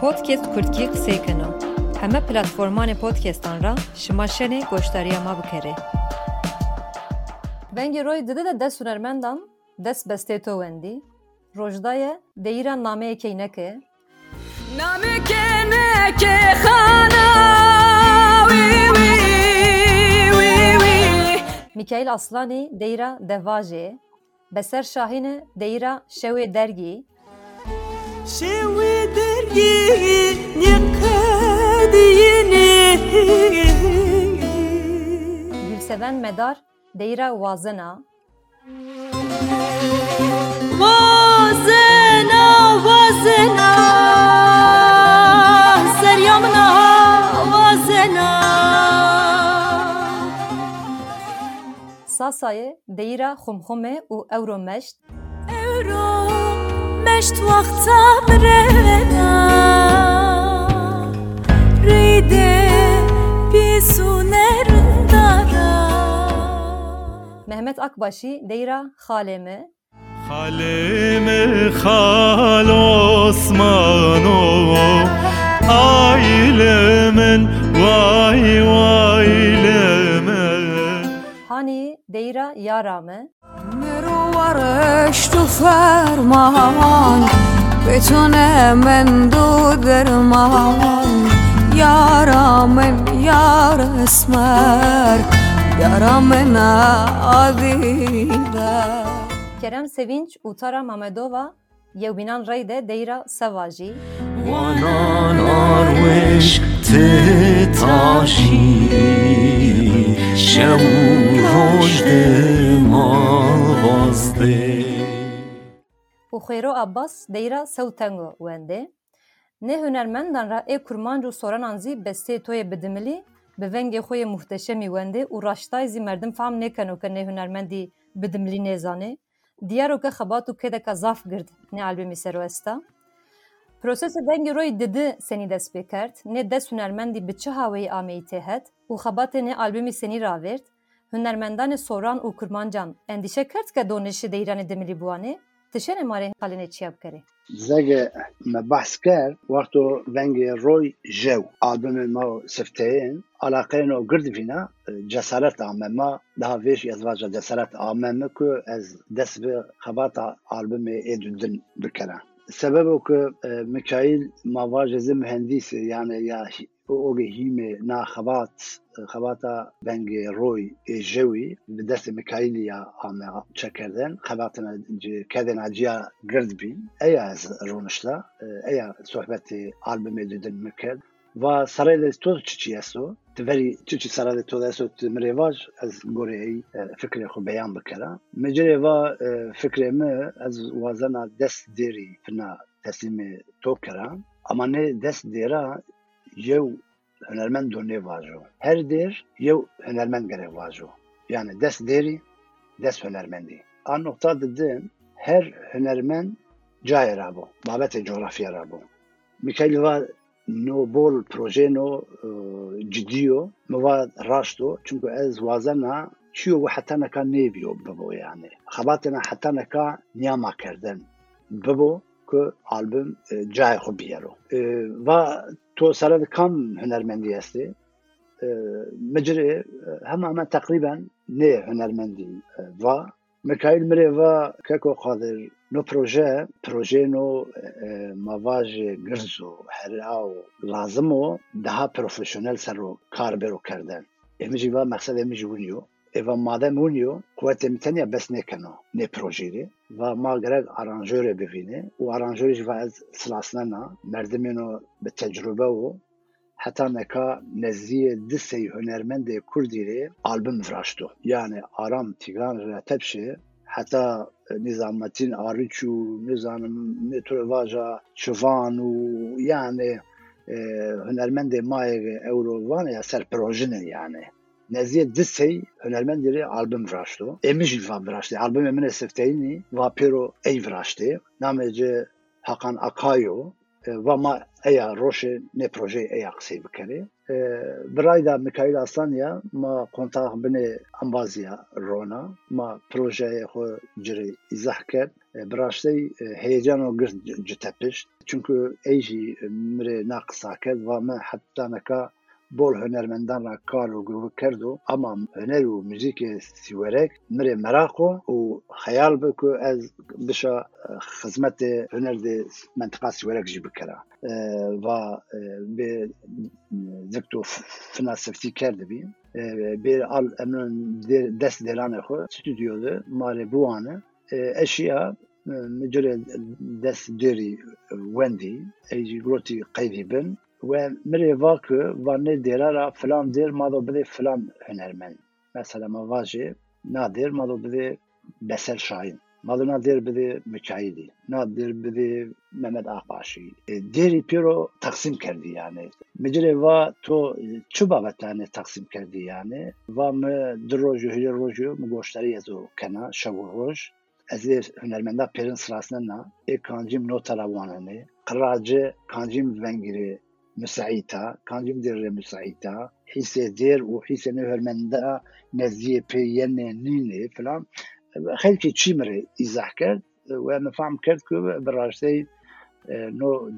Podcast Kurtgî qisêkeno. Heme platformanê podcastan ra şima şenê goşdariya ma bikare. Bengê roy dide de dest hunermendan dest bestê to wendî. Rojdaye deyîra nameyekê neke. Nameke neke xana Mikail Aslanî deyîra devajê. Beser Şahîne deyîra şewê dergî. Nekadiyini Gülseven Medar deyîra wazena. Vazena vazena Seryamna vazena Sasayê deyîra xumxume û Ewromeşt. Euro meşt vakta brena pisunerdara Mehmet Akbaşî deyîra xaleme. خالم خال osmano ailemin vay vaylemen Hani deyîra yarame. مروارش تو فرمان بتونه من دو درمان یارا من یار اسمر یارا من عادیده Kerem Sevinç û Tara Mamedova yewbînan rey de deyîra Sevajî. وانان آروش تتاشی شب رشد مالغازده û Xêro Abbas deyîra Sewtengo wendê. Ne hunermendan ra ê kurmanc û soranan zî bestê toyê bidimilî bi vengê xwe yê muhteşemî wendê û raştayê zî merdim fehm nekin ke ne hunermendî bidimilî nêzanê. Diyaro ke xebat û kêdeka zaf girt ne albümî serwesta. Prosesê vengê royê didi senî dest pê kert, nê dest hunermendî bi çi haweyî ameyî tê het û xebatê nê albümî senî ravêrt, hunermendanê soran û kurmancan endîşe kert ke donêşê deyranê dimilî buwanê, tişenê marê halînê çiya. زگه ما بحث کرد وقتو ونگ روی جو آلبوم ما سفتین علاقه نو گرد فینا جسارت آمه ما daha ویش ازواج جسارت آمه که از دست به خبات آلبوم ایدودن بکنه سبب او که میکائیل مواج از مهندس yani ya أو اوغهيمي نا خبات خباتا بنج روي جوي بدات ميكايليا عم تشكردن خباتنا كذن عجيا قردبي ايا رونشلا ايا صحبتي البومي دیدن مكرد و سرای تو چی چی هستو؟ تفری چی چی سرای تو دستو تمریواج از گوره ای آه، فکر خو بیان بکرا. مجره و آه، فکر ما از وزن دست دیری فنا تسلیم تو کرا. اما نه دست دیرا yew hunermend do nêvajo her dêr yew hunermend gerek vajo yani dest dêrî dest hunermendî an nokta didin her hunermend cayê rabû babetê coğrafya rabû Mikail va no bol proje no ciddiyo me va raşto çünkü ez wazena çiyo ve hatta neka nebiyo bibo yani. Xebatena hatta neka niyama kerdin bibo که آلبوم جای خوب بیارو و تو سرد کم هنرمندی هستی مجره هم همه تقریبا نه هنرمندی و مکایل مره و که خادر نو پروژه پروژه نو مواج گرز و لازم و ده پروفیشنل سر رو کار برو کردن امیجی و مقصد امیجی ونیو Eva madem uniyo kuvvetim tenya bes nekeno ne projeyri ve ma gerek aranjöre bivîne û aranjörî ji ez silasine na merdimên o bi tecrübe û heta neka nezdiyê disey hunermendê Kurdî rê albüm viraşto. Yani aram Tigran re tepşê heta Nizamettin Arıç û nizanim Metrovaja Çıvan û yani hunermendê mayê Ewrovan ya ser projine yani. نزیه دسی هنرمندی albüm vraştı. Emiş va vraştı. Albüm emine sefteyni va pero ey vraştı. Namece Hakan Akayo ve ma eya roşe ne proje eya kısa bikeri. Birayda Mikail Aslanya ma kontak bine ambaziya rona ma projeye xo ciri izah kerd. براştey heyecan û girt citepiş çünkü ey jî mirê naqisa kerd ve me heta neka bol hunermendan بول هنرمندان من دانا و گروه کردو اما هنر و موزیک سیورک مري مراقو و خيال بكو از بشا خزمت هنر دي منطقه سیورک جی بکرا. آه، و آه، به دکتو فناسفتی کرده آه، بیم bir al emrin ديران delanı xo ماري mare buanı اشياء مجرد داس ديري وندي اي قروتي قيدي بن. ve mirê vakı vanê derara filan der ma bide filan hunermend. Mesela ma vajê nadir ma bide Besel Şahin. Malına der bide Mücahidi. Nadir bide Mehmet Ahbaşi. E, deri piro taksim kerdi yani. Mecile va to e, çuba vetane taksim kerdi yani. Va mı droju hüle roju mu goşları yezu kena şavur roj. Ez hünermenda perin sırasına na. E kancim notara vanani. Kıracı kancim vengiri مسعيتا. كان يمدير مسعيتا. حيسة دير وحيسة نوهر من دا نزية بيان نيني خير كي تشيمري إذا كان وأنا فهم كرد كو براجتي نو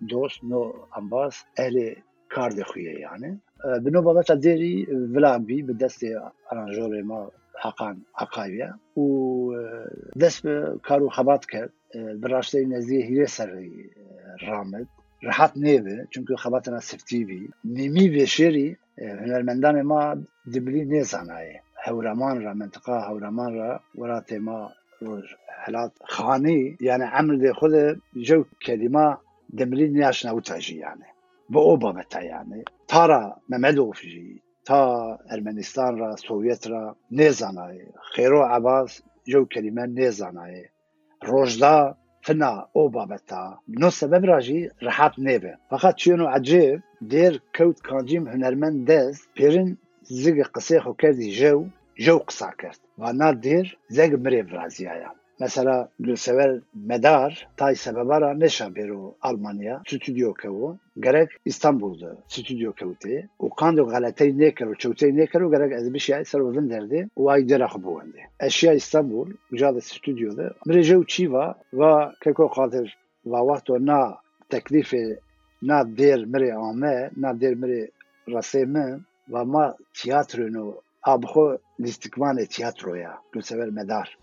دوس نو أمباس أهلي كارد خويا يعني. بالنوبة بتا ديري فلامبي بدست أرانجور ما حقان عقايبيا و دست كارو خبات كرد. براجتي نزية هي سري رامد. rahatneve çünkü xebatına sirtîvî nîmî veşêrî hunermendanê ma dibilî nê zanayê hewraman ra mintiqa hewraman ra welatê ma roj helat xanî yani emrdê xwedê cew kelîma demirî niyaşnawta jî yani bi o babeta yani tara Memedov jî تا ارمنستان را سوفيت را نێزانایە خێرۆ عباس جەو کەلیمە نێزانایە ڕۆژدا فنا اوبا بتا نو سبب راجي رحات نيبه فقط شنو عجيب دير كوت كانجيم هنرمن دز بيرن زيق قصيخ وكازي جو جو قصا كرت وأنا دير زيق مريف رازيايا mesela Gülsever Medar tay sebebara neşa bero Almanya? Stüdyo kevo gerek İstanbul'da stüdyo kevte u kando galetey nekero çewtey nekero gerek ez bir şey servin derdi. U ay dera xbuwende eşya İstanbul ujada stüdyoda. Mreje çiva ve keko qadir ve vakto na teklife na der mre ame na der mre raseme ve ma tiyatrono abxo listikmane tiyatroya Gülsever Medar.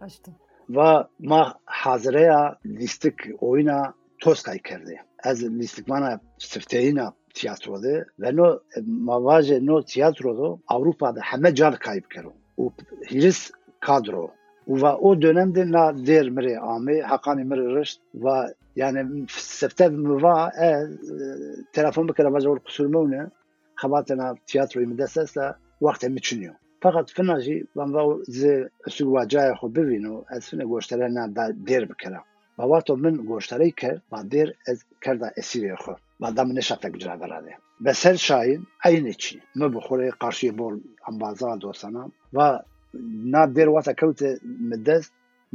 Açtım. و ما حاضره لیستک oyuna توسکای کرده از لیستکمانا سفتeyina tiyatroda ve no mavaje no tiyatroda Avrupa'da heme car kayıp kero. U hiris kadro. U ve o dönemde na der mire ame hakani mire rışt ve yani seftev mi va e telefon bikere vaja ol kusurmevne xabatena tiyatroyu mi desese vakte mi çiniyor. فقط فنا جی بەمە سوواجایە خۆ ببین و ئەسنە گۆشتەرە نان بکره با باواتۆ من گوشتره کرد با دێر کردا ئەسیرێ خۆ بادام نشتە گجرابرادێ بەسەر شاین این چی نو بخۆی قاشی بول امبازا بازار دۆسەنا و نا دێر کوت کەوتە نه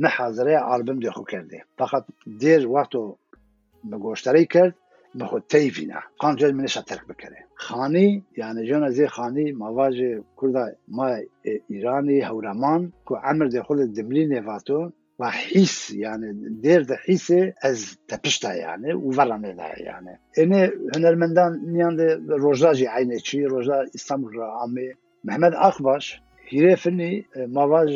نەحازرەیە عربم دێخو کرده. فقط در واتۆ بە گۆشتەرەی کرد به خود تیفینا قانجل منش ترک بکره خانی یعنی جون از خانی مواج کرد ما ایرانی هورمان کو عمر ده خود دملی نواتو و حیس یعنی دیر ده حیس از تپشتا یعنی و ورانه ده یعنی. اینه هنرمندان نیان ده روزاجی عینه چی؟ روزا استانبول را. آمی محمد اخباش هیره فنی مواج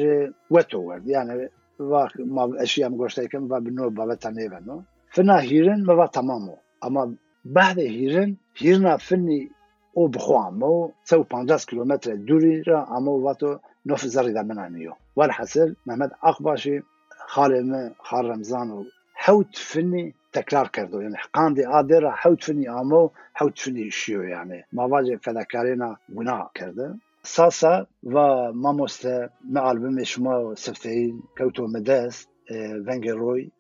وتو ورد یعنی واق ما اشیاء مگوشته کم و بنو بابتا نیونو. فنا هیرن موا تمامو. اما بعد هیرن هیرن فني او بخوامو تساو 15 كيلومتر دوري را اما واتو نوف زرقا منانيو والحسل محمد اقباشي خالم خال رمضان حوت فني تكرار كردو يعني یعنی حقان دي آدرا حوت فني آمو حوت فني شيو يعني یعنی ما واجه فدكارينا بناء ساسا و ماموستا مع البوم شما سفتهين كوتو مدست ونگروی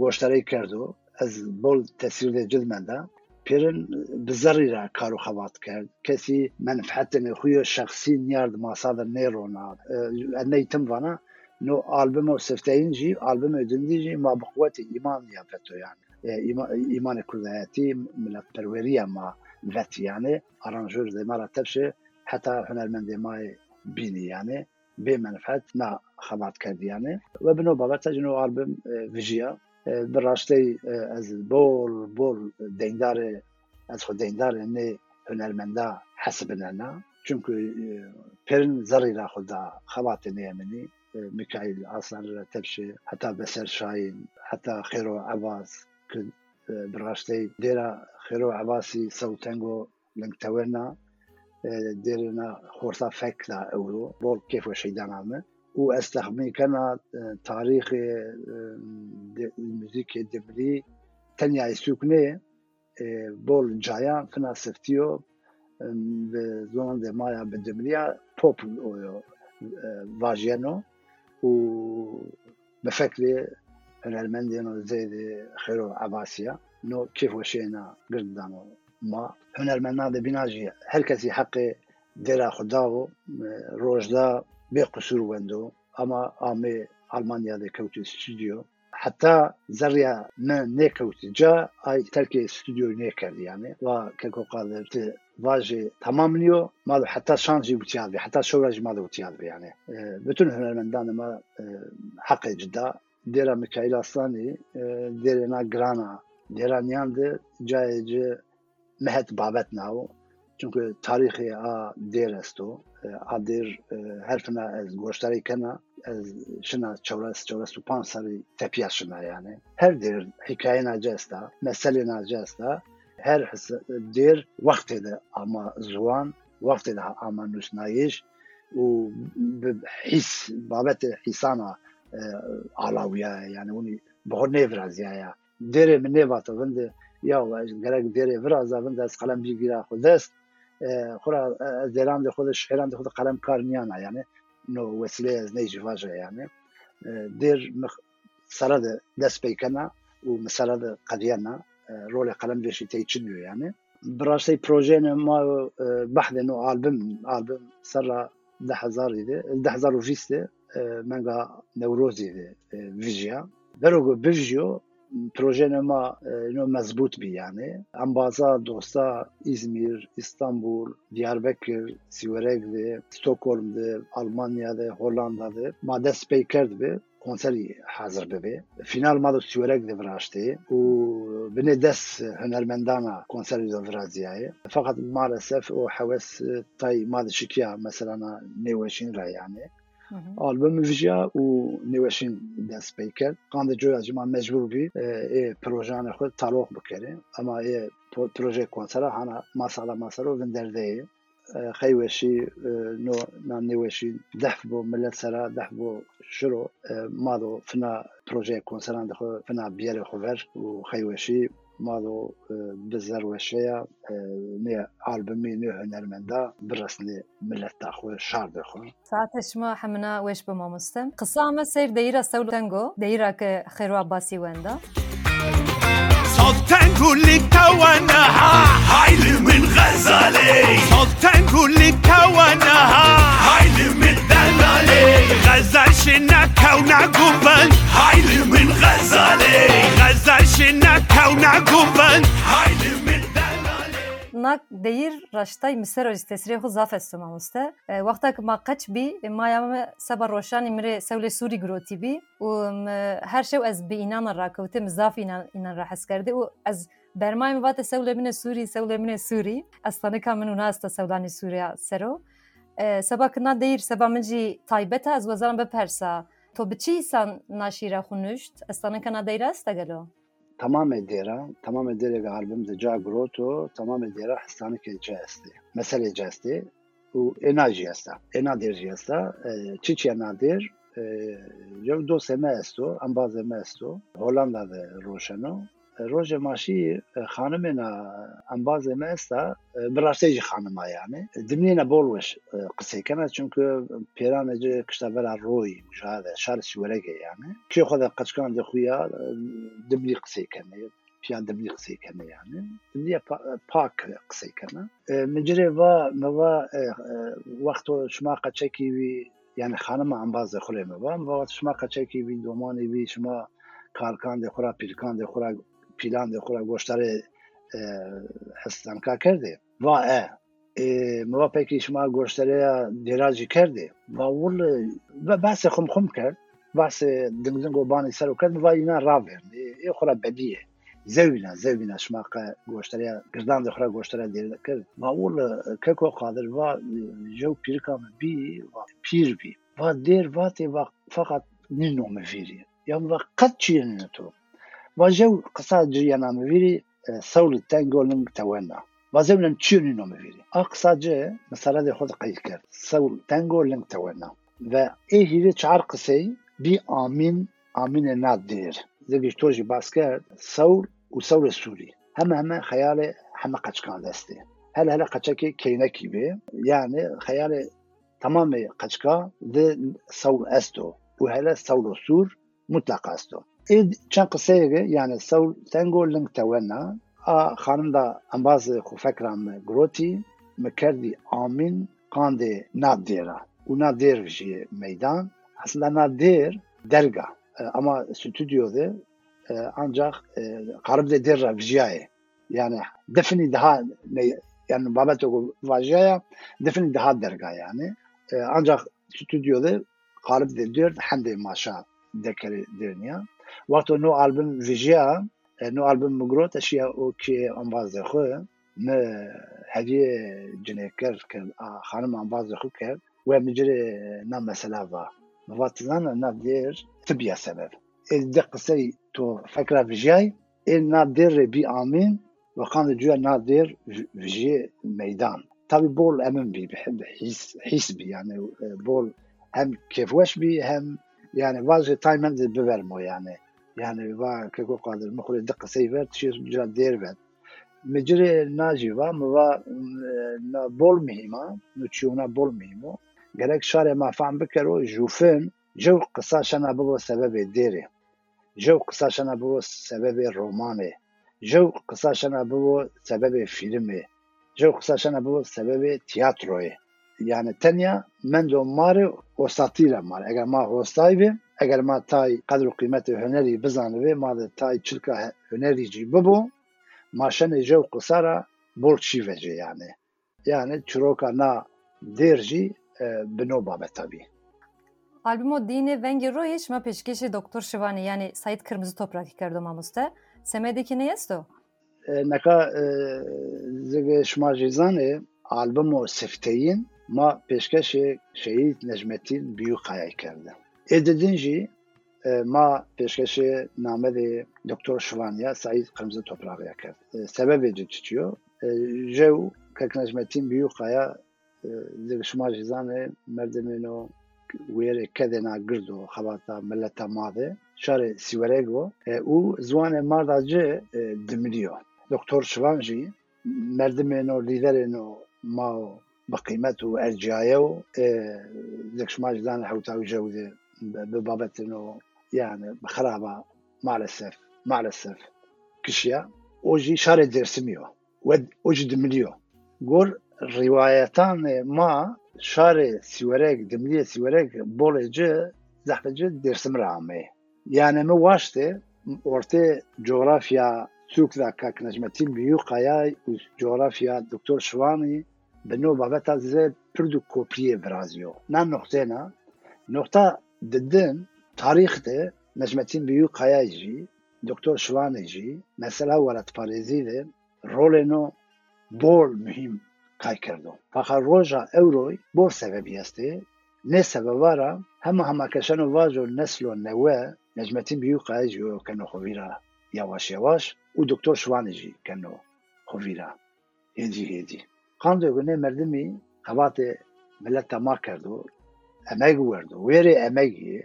گوشتری کردو ez bol tesirde cilmende pirin bi zerî re kar û xebat kerd kesî menfeetên xwe şexsî niyar di masa de nêrona ney tim vana no albüm û sifteyîn jî albüm dindî jî ma bi qwetê îman ya veto yani îmanê kurdayetî milletperweriya ma vet yani aranjör de mara tevşe heta hunermendê mayê bînî yani بێ منفعت نا خەبات کردیانێ و بنۆ بابەتە جنۆ ئالبم وژیە بڕاستەی ئەز بۆڵ بۆڵ دەیندارێ ئەس خۆ دەیندارێ نێ هنەرمەندا حەسبنەنا چونکو پرن زەڕی را خۆدا خەباتە نێمنی میکایل ئاسان تەبشێ هەتا بەسەر شاین هەتا خێرۆ عباس کرد بڕاستەی دێرە خێرۆ عباسی سەوتەنگۆ لەنگتەوەنا دێرنا خۆرتا فەکلا ئەورۆ بۆ کێف شەیدانامە أو واستخدم كان آه، تاریخ آه، موزیک دبلي تنیا سوکنه آه، بول جایا جايا كنا سفتيو زمان دي مايا بدبليا توب فاجيانو. و بفكري العلمان زید زيد خيرو عباسية نو کیف وشينا قرد دانو ما. هنرمندان المنا دي بناجي هل كسي حقي ديرا خداو bir kusur bende ama amê Almanya'da kevtî stüdyo. Hatta zerya me ne kevtî ca ay terkê stüdyoyu ne kerdi yani. Va keko qalerti vajê tamamlıyor mal hatta şanjî butiyalbi hatta şovra jî malê yani. E, bütün hunermendanıma e, haqê cidda dera Mikail Aslanî e, derena Grana. Deranyan de cayece Mehet Babet Nao naw çünkü tarîxê a dêr est o a dêr herfina ez goştarê kena ez şina çewres çewres û pan serî tepiya şina yani her dêr hikayena cesta meselêna cesta her dêr wextê de ama ziwan wextê de ama nûsnayîş û hîs babetê hîsana alawiya yani hûnî bi xwe nêviraziya dêrê min nêvata vinde یا گەرەک دێرێ ڤرازا من دەست قەلم بیگیرا خۆ دەست خورا زراند خودش هرند خود قلم کار نیانا یعنی نو وسیله از نیجی واجه یعنی دیر مخ... سره د دست پیکنه و مسره د قدیانه رول قلم بشی تی چنیو یعنی. براستی پروژه ما بحث نو آلبوم آلبوم سره ده هزار ایده ده هزار و فیسته منگا نوروزی ایده ویژیا. بروگو بویژیو projenema no mezbût bî yani embaza dosta İzmir, İstanbul, Diyarbakır, Siverek de, Stockholm de, Almanya de, Hollanda de ma dest pê kerd bi konserî hazir bibe. Final ma Siverek de viraştê û binê dest hunermendana konserî de viraziyayê. Fakat maalesef o heves tay ma şikiya mesela nêweşîn re yani. آلبوم ویژه او نوشین دست پیکر قاند جو از ما مجبور بی ای پروژان خود تلوخ بکره اما ای پروژه کنسر هانا مسالا مسالا وندرده ای خیوشی نو نام نوشین ده بو ملت سرا ده بو شروع مادو فنا پروژه کنسران دخو فنا بیاره خوبر و خیوشی مالو آه، بزر وشيا آه، ني ألبومي نو هنرمندا برس لي ملت تاخو شار دخو ساعتش ما حمنا ويش بما مستم. قصامة سير دايرة سولو تانغو دايرة كخيرو عباسي واندا. صوت تانجو لك ها هايلي من غزالي. صوت تانجو لك ها هايلي من دلالي غزال شنا كونا قبل هايل من غزالي غزال شنا كونا قبل هايل من nak deyir raştay miser ojistesirê xu zaf est mamoste wexta ku ma qeç bî maya me seba roşanî mirê sewlê Sûrî girotî bî û her şew ez bi înanan rakewtê min zaf înan rahes kerdê û ez bermayê min vate sewlê min e Sûrî sewlê min e Sûrî ez tanika min û nas sewlanî Sûriya sero seba kina deyir seba min jî taybet e ez wezaram bipersa to bi çî îsan naşîra xwe nuşt ez tanika na deyra est gelo تمام دێرە تمام دێرێک هەربم دەجا گرۆتۆ تمام دێرە حستانێکی جاستی مەسلێ جاستی و ئێناژی ئێستا ئێنا دێژی ئێستا چیچیە نادێر دۆ سێمە ئەستۆ ئەم بازێمە ئەستۆ هۆلاندا ڕۆشنە روز ماشی خانم نا انباز مستا استا براستیج خانم یعنی دمنی نا بولوش قصه کنه چون که پیران جه کشتا برا روی مجهاده شار سورگه یعنی کی خود قچکان ده خویا دمنی قصه کنه پیان دمنی قصه کنه یعنی دمنی پاک قصه کنه مجره و موا وقت شما قچکی وی یعنی خانم انباز خوره موا وقت شما قچکی وی دومانی وی شما کارکان ده خورا پیرکان خورا پیلان de xura goştarê hestanka kerdê va e موا پێکی شما گۆشتەرەیە دێراجی کردێ باوڵ باسێ خم خم کرد. باسێ دنگدنگ و بانی سەر و کرد. واینا ڕاوێن خۆرا بەدیە زەوینا زەوینا شماقە گۆشتەرە گردان دەخرا گۆشتەرە دێ کرد. باوڵ کەکۆ قادر. وا ژە و پیرکام بی پیر بی. وا دێر واتێ فقط نینۆمەڤیری یا قەت چیە تۆ واژە و قسا جریانامەڤیری سەول تەنگۆلنگ تەوەنا وازەونن چیونی نۆمەڤیری ئا قساجێ مەسەرەدێ خۆ قەیت کرد سەول تەنگۆ لنگ تەوەنا و ئێ هیرێ چهار قسەی بی ئامین ئامینێ نات دێر زەگەش تۆژی باس کرد سەور و سەورە سووری هەمە هەمە خەیاڵێ هەمە قەچکان دەستێ هەل هەلە قەچەکێ کەینەکی بێ یانێ خەیاڵێ تمامê qeçka di sewl est o û hele sewl û sûr mutlaq çend qiseyeke yani tengo ling te wena a xanim da embazê xu fekran me girotî me kerdî amîn qandê nadêra û nadêr jî meydan. Aslında nadêr derga. Ama stüdyo de ancak qarib de derra vijiyayê yani definî daha yani babet vajiyaya definî daha derga yani. Ancak stüdyoda qalib de dört hemde maşa dekeri derniya. وقت نو آلبوم فيجيا نو آلبوم مغروت اشياء أوكي ام باز خو ما هذه جني كان خانم ام باز خو كر ومجري نام وقت فاتزان نادير تبيا سبب. اذا سي تو فكرة إن نادير بي امين وقام جوا نادير فيجي ميدان طبي بول امن بي بحب حس حس بي يعني بول هم كيف واش بي هم bî yani bol hem kevweş bî hem yani vazê taymen de bivermo yani yani va keko qadir mixule di qisey ver tişîr cira dêr ver micirê najî va mi va bol mihîma nu çîûna bol mihîmo gerek şarê ma fehm bikero jûfin jew qisa şena bibo sebebê dêrê jew qisa şena bibo sebebê romanê jew qisa şena bibo sebebê fîlmê جو قساشنا بو سبب تیاتروی yani tenya men do mare ostatîra mare eger ma hostay be eger ma tay qedr û qîmetê hunerî bizanivê ma de tay çilka hunerî jî bibû ma şenê jew qisara bol çî vece yani yani çiroka na dêr jî bi no babeta bî Albümo dînê vengê royê şima pêşkêşê Doktor Şivanî yani Said Kırmızı Toprak kerdo mamoste semedekî ne jest o? neka zege şma jî zanê albûmo sifteyîn ma pêşkeşê Şehîd Necmetîn Biyûqayê kerde. Ê didin jî ma pêşkeşê namedê Doktor Şivaniya Saîd Qirmizi Toprağa kerd. Sebebê cî çiçiyo jew kek Necmetîn Biyûqaya zege şma jî zanê merdimên o wêrê kedêna gird û xebata milleta mavê şarê sîwerek o û ziwanê marda cê dimiriyo. دکتۆر شوانژی مردمێن و لیدەرێن بقيمته ارجايو ذاك آه، ما جدان حوتا وجوده ببابت إنه يعني بخرابة مع الأسف مع الأسف. كشيا وجي شاري دير سميو وجد مليو قول روايتان ما شاري سواريك دمليه سواريك بولجي زحلجي دير سمرامي. يعني ما واشتي ورتي جغرافيا سوك ذاك بيو بيوقايا جغرافيا دكتور شواني به نو بابت از پرد و کپری برازیو. نه نقطه نه. نقطه ددن تاریخ ده. نجمتین بیو قیای جی. دکتر شوانی جی. مثلا ولد پاریزی ده. رول نو بول مهم قای کردو فقط روژا اوروی بور سببی استه نه سببارا همه همه و واجو نسل و نوه نجمتین بیو قایای جیو کنو خویرا یواش یواش. و دکتر شوانی جی کنو خویرا هیدی هیدی gunê merdimî hevatê mileta ma kerdo emek werdo wêrê emekî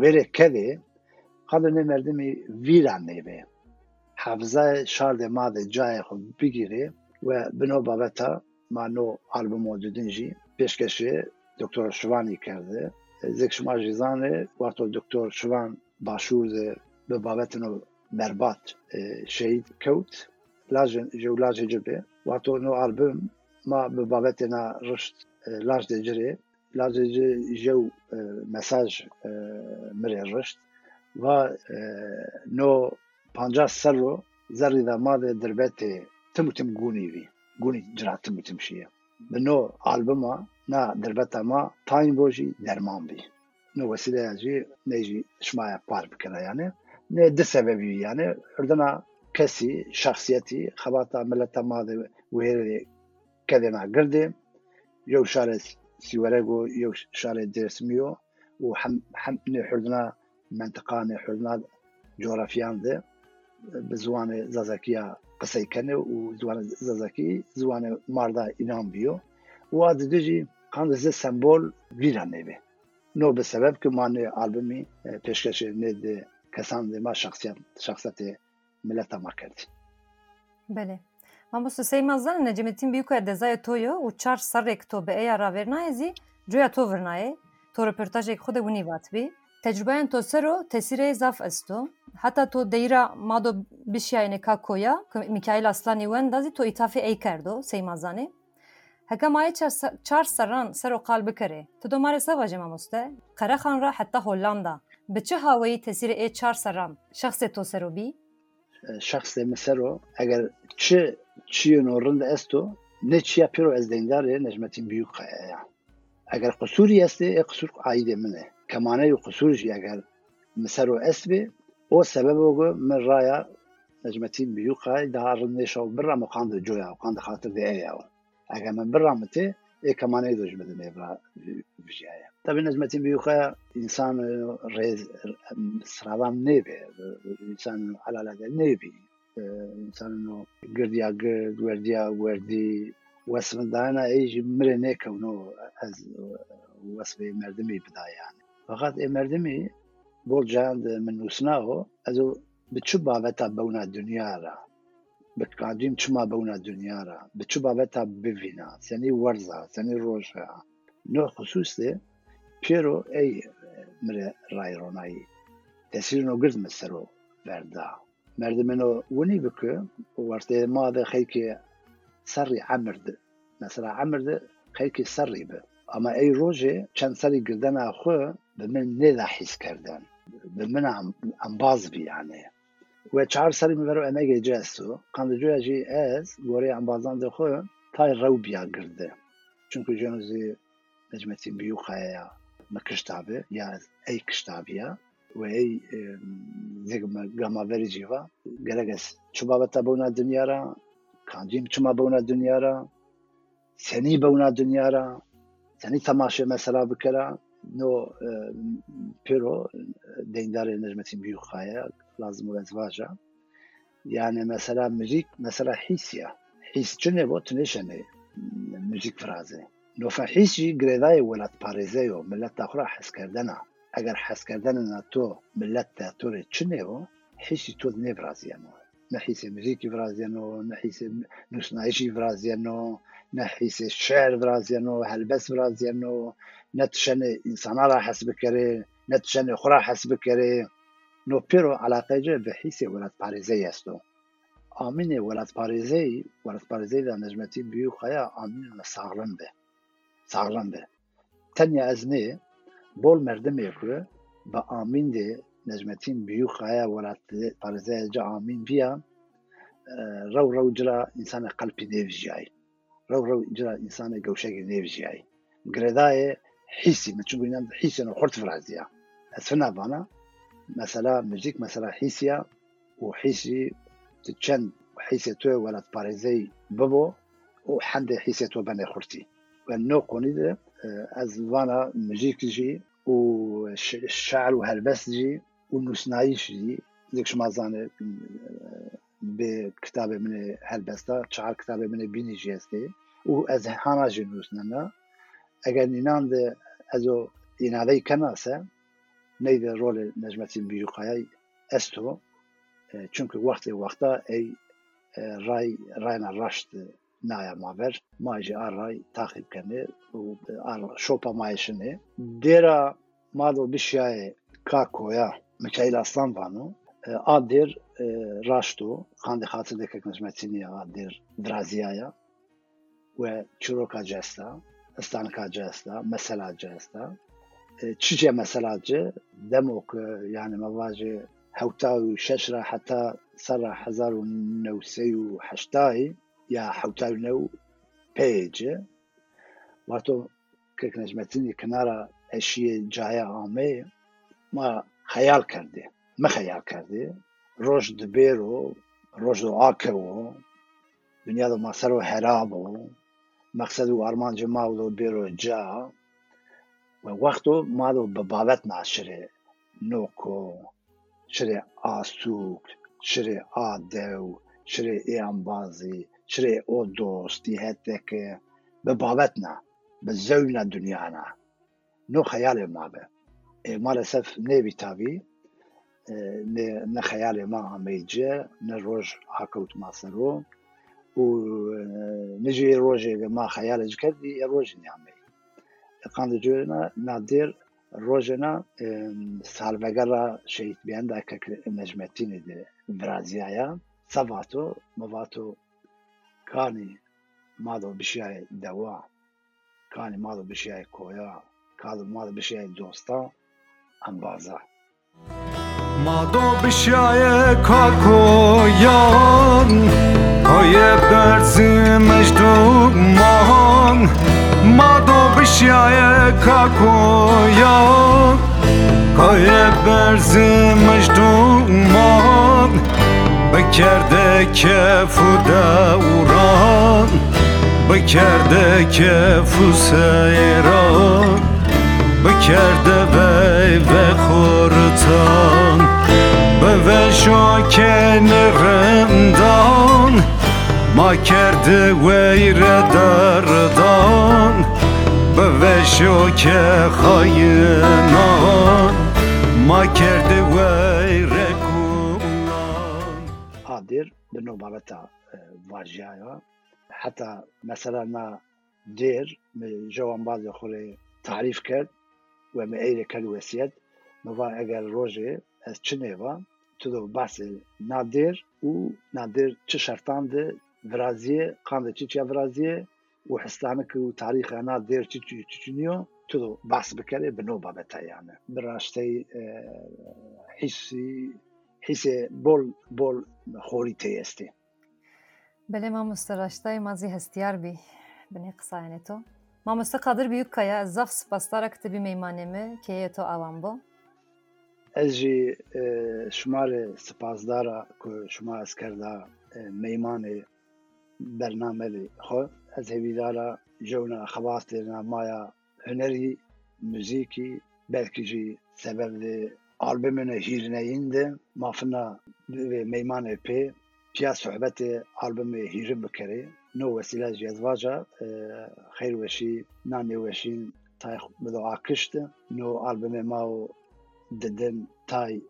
wêrê kevê qandê merdimî vîran nêve hevza şardê ma de cayê xwe bigîrê ve bino babeta ma no albûmo didin jî pêşkeşê doktor şivanî kerde zek şima jî zanê warto doktor şivan başûr de bi babetino berbat şehit kewt lažje ġibi, għatu nu album ma bibabetina rxt laġde ġiri, laġde ġew mesaġ mri rxt, va euh, no panġa sarru zarri da made dirbeti timutim gunivi, guni ġra timutim xie. Bino albuma na dirbeta ma tajn boġi derman bi. Nu vesile jaġi neġi xmaja par bikina yani. Ne de sebebi yani. Erdana کسی شخصیتی خواتا ملت ما ده ویر کده ما گرده یو شار سیورگو یو شار درسمیو و هم هم حردنا منطقه نه حردنا جغرافیان ده به زوان زازاکیا قصه کنه و زوان زازاکی زوان ماردا اینام بیو. و از دیجی قند ز سمبول ویران نبه نو به سبب که ما نه آلبومی پیشکش نه کسان ده ما شخصیت شخصیت ملەتا ما کردی Belê. Mamoste Seyma zan Necmettin Büyükaya dezaya toyo û çar serrek to bi eya ravêrnayê zî coya to virnayê to reportajek xwe de winî vatbî tecrübeyan to sero tesîrê zaf esto heta to deyra mado bişyayê ka koya Mikail Aslanî wenda zî to îtafê ey kerdo Seyma zanê heke mayê çar seran ser o qal bikere tu domarê sava jê mamoste qerexan ra heta Hollanda bi çi hawayî tesîrê ê çar seran şexsê to sero bî شخص مسرو اگر چه شخصێ مسەرۆ ئەگەر چ چیە ڕندە ئەستۆ نەچیا پیرۆ ئەس دەنگارێ نەژمەتی بیوقەیە ئەگەر قسووری ئەستێ قسوور ئایدێ منێ. کەمانەی و قسوورژی ئەگەر مسەرۆ ئەسبێ ئۆ سەبەبۆگو من ڕایە نەژمەتی بیوقای دا ڕندێشە و بڕام و قاند جویا و قاند خاتر دێیاوە ئەگەر من بڕامتێ ئێ کەمانەی دۆژمەدەێ ژایە طبعا نجمة بيوكا إنسان ريز سرابام نيبي إنسان على لا نيبي إنسان قرديا قرد ورديا وردي واسم دانا إيجي مرنه كونو أز واسم مردمي بدا يعني. فقط مردمي بول جاند من وسناه أزو بتشبع بتا بونا الدنيا را. بتقعدين تشما بونا الدنيا را. بتشبع بتا بفينا. سني ورزا سني روشا. نو خصوصي Piero ej mre ray ronayî. Tesirên gird me sero verda. Merdimên winî bike û wertê ma de xelkê serrî emir. Mesela emir de xelkê serrî bi. Ama ey rojê çend serî girdena xwe bi min nêda hîs kerden. Bi min em baz bî yani. Ve çar serî min vero emegê cesu. Qandicuya jî ez gorê embazan de xwe tay rewbiya girdi. Çünkü jenuzi Necmettin Büyükaya'ya nakıştabe, ja ey kıştabiya ve ey zegme gama vericiva gereges. Çubaveta buna dünyara, kancim çuma buna dünyara, seni buna dünyara, seni tamaşı mesela bükera, no e, piro dengdar e, nirmetin büyük haya. Lazım ve zvaja. Yani mesela müzik, mesela his ya. His çünkü bu? Tüneşeni müzik frazi. نو فهیچی گرێدای وەلات پارێزەیە و ملت تاخرا حەسکردنە ئەگەر حەسکردنە تۆ ملت تا تۆرێ چنێەوە هیچی تو نێ برازیانەوە نەحیسێ مزیکی برازیانەوە نەحیسێ نووسنایشی برازیانەوە نەحیسێ شعر برازیانەوە هەلبەس برازیانەوە نەتشەنێ انسان را حەس بکەێ نەتشەنێ خورا حەس بکەێ نو پیرۆ علاقەجە بە حیسێ وەلات پارێزەی ئەستەوە آمینی ولات پارێزەی وەرت پارێزەی دا نەژمەتی بیخەیە ئامین لە ساڵم به sağlam be. Tenya ez nê bol merdimê ku bi amîn de Necmetîn büyük xaya welat parêzeya ca amîn viya rew rew cira insana qalpî nêv jiyayê. Rew rew cira insana gewşekê nêv jiyayê. Giredayê hîsî min çû inan hîsên xurt viraziya. Ez fina vana mesela müzik mesela hîsiya û hîsî ti çend hîsê tu welat parêzeyî bibo û hendê hîsê tu benê xurtî. آه، النوقونيد از فانا مجيكجي والشعر وهربسجي والنوسنايشجي ديك شمازان آه، بكتابه من هربستا شعر كتابه من بيني جيستي و از هانا جنوسنا اگر نیناند ازو ایناده كناسا نید رول نجمتی بيوقايا أستو آه، چونك وقت وقتا أي راي راينا رشت naya maver majê array taxîb kenê û şopa mayişinê dêra malo bişyayê ka koya Mikail Aslan vano a dêr raşto xandê xatir dekek nejmetîniya a dêr draziyaya we çîroka cesta istanika cesta mesela cesta çiçe mesela ce demo ku yani mevacê hewta û şeş ra heta ser ra hezar û newsey û heştayî یا حوتاو نەو پێجێ واتۆ کەک نەجمەتنی کنارە ئەشیە جایە ئامێ ما خەیال کردێ خەیال کردێ ڕۆژ دبێر و ڕۆژ و ئاکەوە دنیا دە ماسەر و هەرابۆ مەقصد و ئارمانجە ماوە بێرۆ جا. وەختۆ ماڵۆ بە بابەت ناشرێ نۆکۆ شرێ ئاسووک شرێ ئادە و شرێ شرێ ئۆ دۆستی هەتێکێ بە بابەتنا بە زەوینە دنیاە نۆ خەیالێ مابێ ئێمە سەف نێوی تاوی نە خەیالێ ما ئەمەیجێ نە ڕۆژ هاکەوت ماسەرۆ و نژێ ڕۆژێک ما خەیالج کردی ئە ڕۆژ نیامەی قان جوێنە نادێر ڕۆژنا سالڤەگەڕە شەیت بیاندا کە نەژمەتینی برازیایە سەڤاتۆ kani mado bişaye deva, kani mado bişaye koya, kani mado bişaye dosta, ambaza. Mado bişaye kakoyan, koye berzi mecduman, mado bişaye kakoyan, koye berzi mecduman. بکرده که فدا اوران بکرده که فوس ایران بکرده وی و خورتان به وشا که نرمدان ما کرده وی دردان به وشا که خاینان ما کرده وی دير لأنه معناتها فارجيايا حتى مثلا ما دير جوان بعض يخوري تعريف كان وما أي كان وسيد ما اگر روجي از چنيفا تدو بحث نادر و نادر چه شرطان ده برازيه قاند چي چي برازيه وحسلانك وتاريخ نادر چي چي چنيو تدو بحث بكري بنوبة بتا يعني. براشتي آه، حسي حیسێ بۆل بۆل خۆری تێستی بەێ مامۆستا ڕاشتای مازی هەستیار بی بنێ قسایەنێتۆ مامۆستا قادر بیوکەیە زەف سپاسدارە کتبی مەیمانێمە کێتۆ ئاوان بۆ ez jî şimarê sipasdara ku şima ez kerda meymanê bernamelê xwe ez hêvîdara jewna xebastê maya hunerî müzîkî belkî jî sebeb albümünü Hirine indi. Mafına ve meyman EP piyas sohbeti albümü Hirin bükeri نو وسیله جیزواجا خیر وشی نانی وشین تای بدعا کشت نو آلبوم ما و ددن تای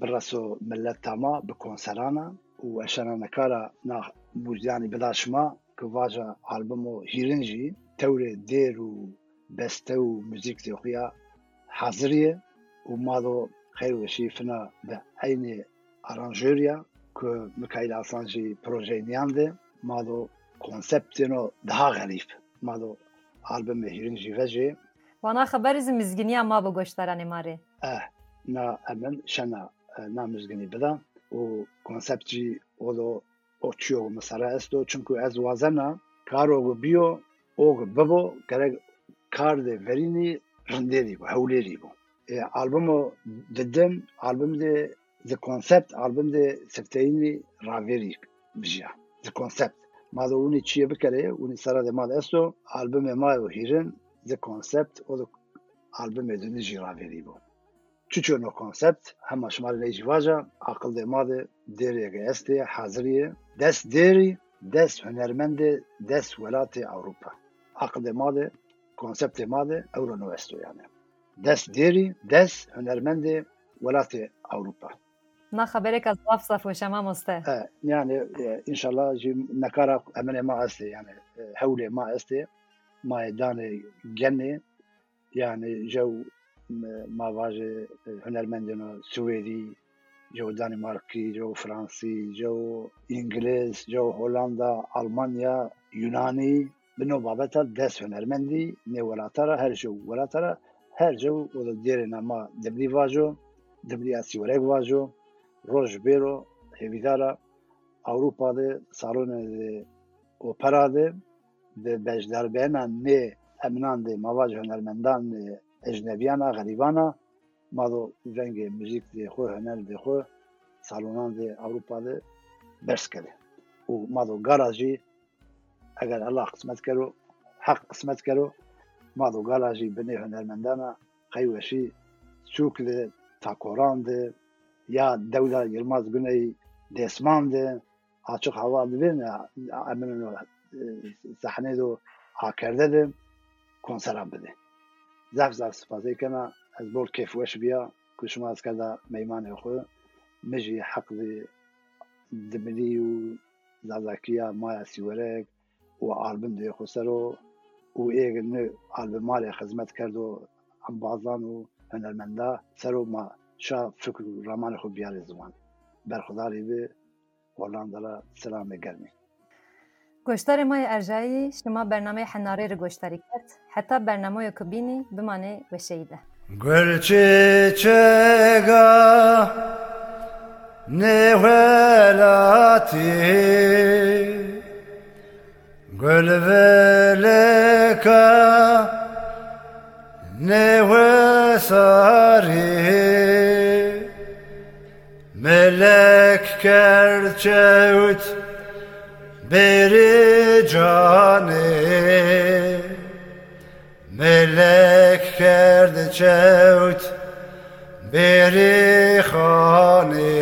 برسو ملت تاما بکنسرانا و اشانا نکارا نا موجدانی بداش ما که واجا آلبومو هیرنجی تور دیر و بسته و موزیک دیوخیا حاضریه müzik xuya haziriye û mado xeyr weşî fina bi eynê aranjöriya ku Mikail Asan jî projeyniyan de mado konseptino daha xerîf mado albümê hîrin jî ve jê Wana xeber ji mizginiya ma bi goştaranê marê eh na emin şena na mizginî bida. Û konsept jî olo oçiyo mesela esto? Çünkü ez wazena karo biyo o bibo gerek kar de verînî rindêrî bû hewlêrî bû albümo didim albüm de the konsept albüm de sefteyînî raverî bijiya the konsept mado unî çiye bikere unî sera de mal esto albümê ma û hîrin the konsept o albümê dinî jî raverî bû Çuço no konsept hema şimarê lê jîvaja aqil de madê dêriyeke estê haziriye. Dest dêrî dest hunermendê dest welatê Ewropa aqil de madê konseptê madê ewro no esto yani دەستدێری دەست هەنەرمەندێ وڵاتی ئەوروپا. نخبرێک از لاف ساف و شما مستە یانێ یعنی، ئینشاءله نەکارا ئەمنێ ما ئەستێ یانێ یعنی، هەولێ ما ئەستێ مایدانێ گەنێ یعنی یانێ جو ماواژێ هەنەرمەندێن و سوێدی جو دانمارکی جو فرانسی جو ئینگلیس جو هۆلاندا ئەلمانیا یونانی بنۆ بابەتە دەست هەنەرمەندی نێوەلاتە هەرژە وەلاتە ولاتارا هر جو ولاتارا هر جو و دیره نما دبلی واجو دبلی اسی ورگ واجو روش بیرو هیویدارا Avrupa'da salon opera de de bejdarbena ne eminan de mavaj hunermendan de ejnebiyana garibana mado venge müzik de xwe huner de xwe salonan de Avrupa de bers kere û mado garajî eger Allah qismet kero hek qismet kero mado garajî binê hunermendana qeyweşî çûk li takoran de ya dewla Yılmaz Güney desman de açık hava dibin emin sahne do akerde de konseran bide zaf zaf spas ekena ez bol keyf weş biya ku şuma ez kada meymanê xwe min jî heq di dimilî û zazakiya maya sîwerek û albin dê xwe sero او ایگنه مال خدمت کرد و هم بازان و هنرمندا سر و ما شا فکر رمان خو بیار زمان برخداری به ولان دلا سلام گرمی گوشتار مای ارجایی شما برنامه حناری رو گوشتاری کرد. حتی برنامه که کبینی بمانه و شیده گرچه چگاه نهلاتی Gölveleka nevesari Melek kerçevt beri cani Melek kerçevt beri hani